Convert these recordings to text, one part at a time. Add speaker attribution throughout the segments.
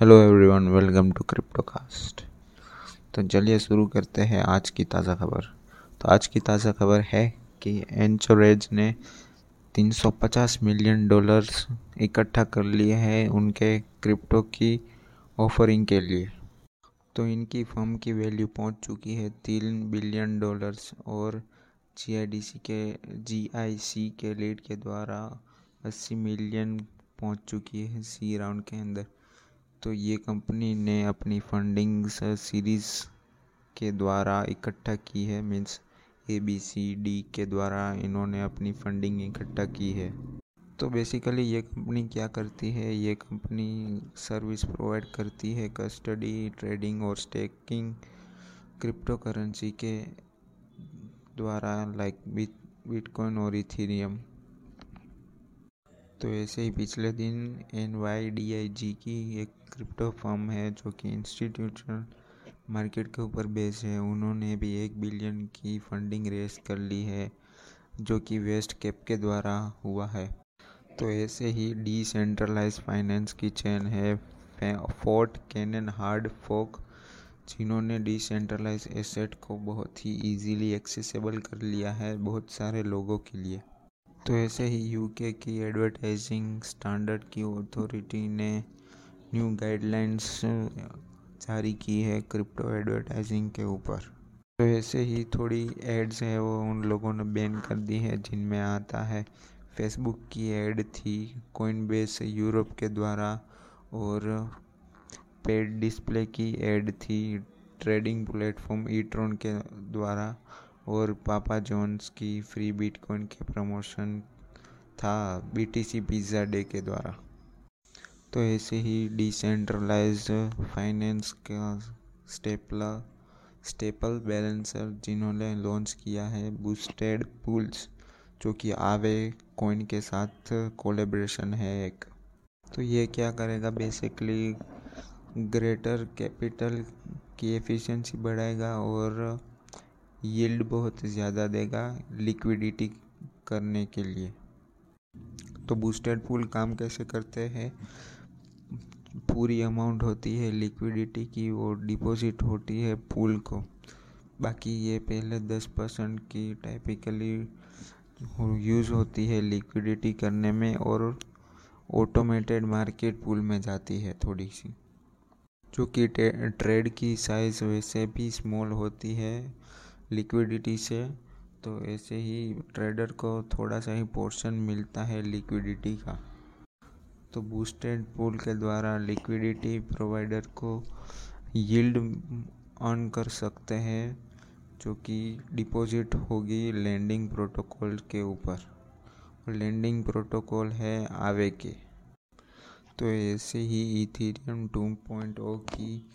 Speaker 1: Hello everyone welcome to cryptocast तो चलिए शुरू करते हैं आज की ताज़ा खबर। तो आज की ताज़ा खबर है कि एंचोरेज ने 350 मिलियन डॉलर्स इकट्ठा कर लिए हैं उनके क्रिप्टो की ऑफरिंग के लिए। तो इनकी फर्म की वैल्यू पहुँच चुकी है तीन बिलियन डॉलर्स और जीआईडीसी के जीआईसी के लीड के द्वारा 80 मिलियन पहुँच चुकी है सी राउंड के अंदर। तो ये कंपनी ने अपनी फंडिंग सीरीज़ के द्वारा इकट्ठा की है means A B C D के द्वारा इन्होंने अपनी फंडिंग इकट्ठा की है। तो बेसिकली ये कंपनी क्या करती है? ये कंपनी सर्विस प्रोवाइड करती है कस्टडी ट्रेडिंग और स्टेकिंग क्रिप्टो करेंसी के द्वारा लाइक बिटकॉइन और इथीरियम तो ऐसे ही पिछले दिन N Y D I G की एक क्रिप्टो फर्म है जो कि इंस्टीट्यूशनल मार्केट के ऊपर बेस है। उन्होंने भी एक बिलियन की फंडिंग रेस कर ली है, जो कि वेस्ट कैप के द्वारा हुआ है। तो ऐसे ही डिसेंट्रलाइज फाइनेंस की चेन है फोर्ट कैनन हार्ड फोक जिन्होंने डिसेंट्रलाइज एसेट को बहुत ही इजीली एक्सेसिबल कर लिया है बहुत सारे लोगों के लिए। तो ऐसे ही यूके की एडवर्टाइजिंग स्टैंडर्ड की अथॉरिटी ने न्यू गाइडलाइंस जारी की है क्रिप्टो एडवर्टाइजिंग के ऊपर। तो ऐसे ही थोड़ी एड्स है वो उन लोगों ने बैन कर दी है जिनमें आता है। फेसबुक की एड थी कोइन बेस यूरोप के द्वारा और पेड डिस्प्ले की एड थी ट्रेडिंग प्लेटफॉर्म ईट्रॉन के द्वारा। और पापा जॉन्स की फ्री बिटकॉइन के प्रमोशन था बीटीसी पिज़्ज़ा डे के द्वारा। तो ऐसे ही डिसेंट्रलाइज फाइनेंस का स्टेपला, स्टेपल बैलेंसर जिन्होंने लॉन्च किया है, बूस्टेड पूल्स, जो कि आवे कॉइन के साथ कोलेब्रेशन है एक। तो ये क्या करेगा? बेसिकली ग्रेटर कैपिटल की एफिशिएंसी बढ़ाएगा और यील्ड बहुत ज़्यादा देगा लिक्विडिटी करने के लिए। तो बूस्टेड पूल काम कैसे करते हैं? पूरी अमाउंट होती है लिक्विडिटी की, वो डिपॉजिट होती है पूल को। बाकी ये पहले दस परसेंट की टाइपिकली यूज़ होती है लिक्विडिटी करने में और ऑटोमेटेड मार्केट पूल में जाती है थोड़ी सी जो कि ट्रेड की साइज़ वैसे भी स्मॉल होती है। लिक्विडिटी से तो ऐसे ही ट्रेडर को थोड़ा सा ही पोर्शन मिलता है लिक्विडिटी का। तो बूस्टेड पूल के द्वारा लिक्विडिटी प्रोवाइडर को यील्ड अर्न कर सकते हैं, जो कि डिपॉजिट होगी लैंडिंग प्रोटोकॉल के ऊपर। लैंडिंग प्रोटोकॉल है आवे के। तो ऐसे ही इथेरियम 2.0 की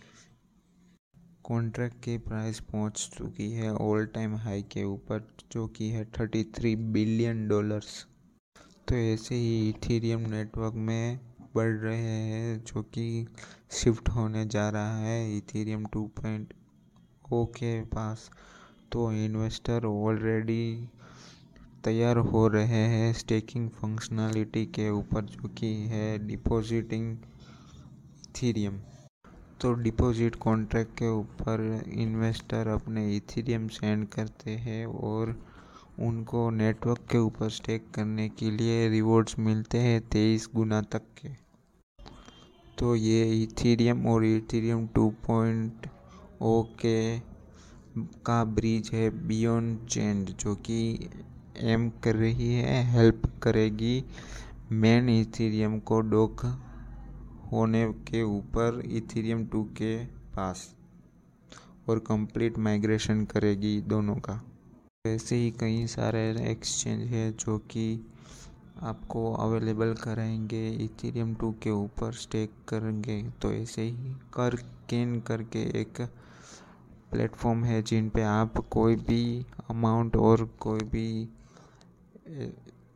Speaker 1: कॉन्ट्रैक्ट की प्राइस पहुँच चुकी है ऑल टाइम हाई के ऊपर, जो कि है थर्टी थ्री बिलियन डॉलर्स तो ऐसे ही इथेरियम नेटवर्क में बढ़ रहे हैं, जो कि शिफ्ट होने जा रहा है इथेरियम टू पॉइंट ओ के पास। तो इन्वेस्टर ऑलरेडी तैयार हो रहे हैं स्टेकिंग फंक्शनलिटी के ऊपर, जो कि है डिपॉजिटिंग इथेरियम तो डिपॉजिट कॉन्ट्रैक्ट के ऊपर इन्वेस्टर अपने इथेरियम सेंड करते हैं और उनको नेटवर्क के ऊपर स्टेक करने के लिए रिवॉर्ड्स मिलते हैं तेईस गुना तक के। तो ये इथेरियम और इथेरियम टू पॉइंट ओ के का ब्रिज है बियॉन्ड चेंज, जो कि एम कर रही है, हेल्प करेगी मेन इथेरियम को डॉक होने के ऊपर इथेरियम टू के पास और कंप्लीट माइग्रेशन करेगी दोनों का। ऐसे ही कई सारे एक्सचेंज है जो कि आपको अवेलेबल कराएँगे, इथेरियम टू के ऊपर स्टेक करेंगे। तो ऐसे ही कर केन करके एक प्लेटफॉर्म है जिन पे आप कोई भी अमाउंट और कोई भी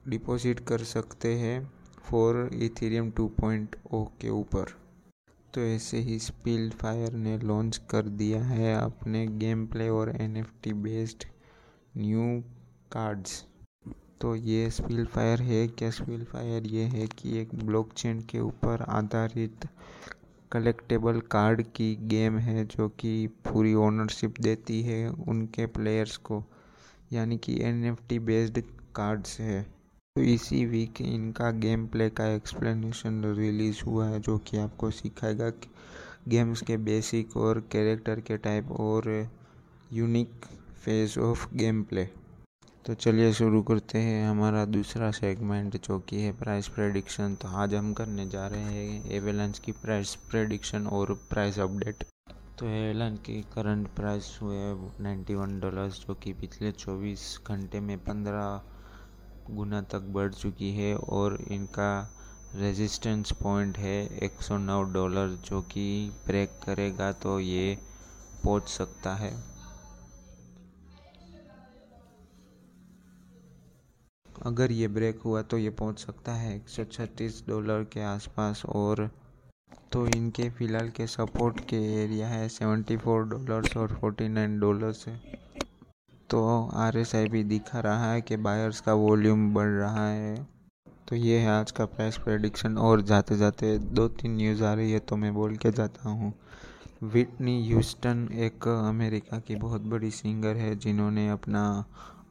Speaker 1: डिपॉजिट कर सकते हैं। फॉर इथेरियम 2.0 के ऊपर। तो ऐसे ही स्पिल फायर ने लॉन्च कर दिया है अपने गेम प्ले और एनएफटी बेस्ड न्यू कार्ड्स तो ये स्पिल फायर है, क्या स्पिल फायर ये है कि एक ब्लॉकचेन के ऊपर आधारित कलेक्टेबल कार्ड की गेम है जो कि पूरी ओनरशिप देती है उनके प्लेयर्स को। यानी कि एनएफटी बेस्ड कार्ड्स है। तो इसी वीक इनका गेम प्ले का एक्सप्लेनेशन रिलीज़ हुआ है, जो कि आपको सिखाएगा कि गेम्स के बेसिक और कैरेक्टर के टाइप और unique phase of game play तो चलिए शुरू करते हैं हमारा दूसरा सेगमेंट जो कि है प्राइस प्रेडिक्शन तो आज हम करने जा रहे हैं एवेलेंस की प्राइस प्रेडिक्शन और प्राइस अपडेट तो एवेलेंस की करंट प्राइस हुए नाइन्टी वन डॉलर्स जो कि पिछले चौबीस घंटे में पंद्रह गुना तक बढ़ चुकी है और इनका रेजिस्टेंस पॉइंट है 109 डॉलर जो कि ब्रेक करेगा तो ये पहुँच सकता है। अगर ये ब्रेक हुआ तो ये पहुँच सकता है एक सौ छत्तीस डॉलर के आसपास और तो इनके फ़िलहाल के सपोर्ट के एरिया है 74 डॉलर्स और 49 डॉलर्स है। तो आर एस आई भी दिखा रहा है कि बायर्स का वॉल्यूम बढ़ रहा है। तो ये है आज का प्राइस प्रेडिक्शन और जाते जाते दो तीन न्यूज़ आ रही है तो मैं बोल के जाता हूँ। विटनी ह्यूस्टन एक अमेरिका की बहुत बड़ी सिंगर है जिन्होंने अपना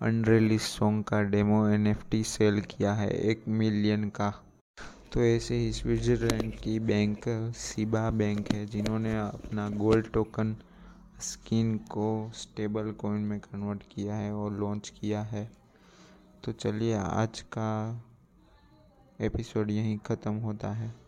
Speaker 1: अनरिलीज सॉन्ग का डेमो एनएफटी सेल किया है एक मिलियन का। तो ऐसे ही स्विट्ज़रलैंड की बैंक सिबा बैंक है जिन्होंने अपना गोल्ड टोकन स्किन को स्टेबल कॉइन में कन्वर्ट किया है और लॉन्च किया है। तो चलिए आज का एपिसोड यहीं ख़त्म होता है।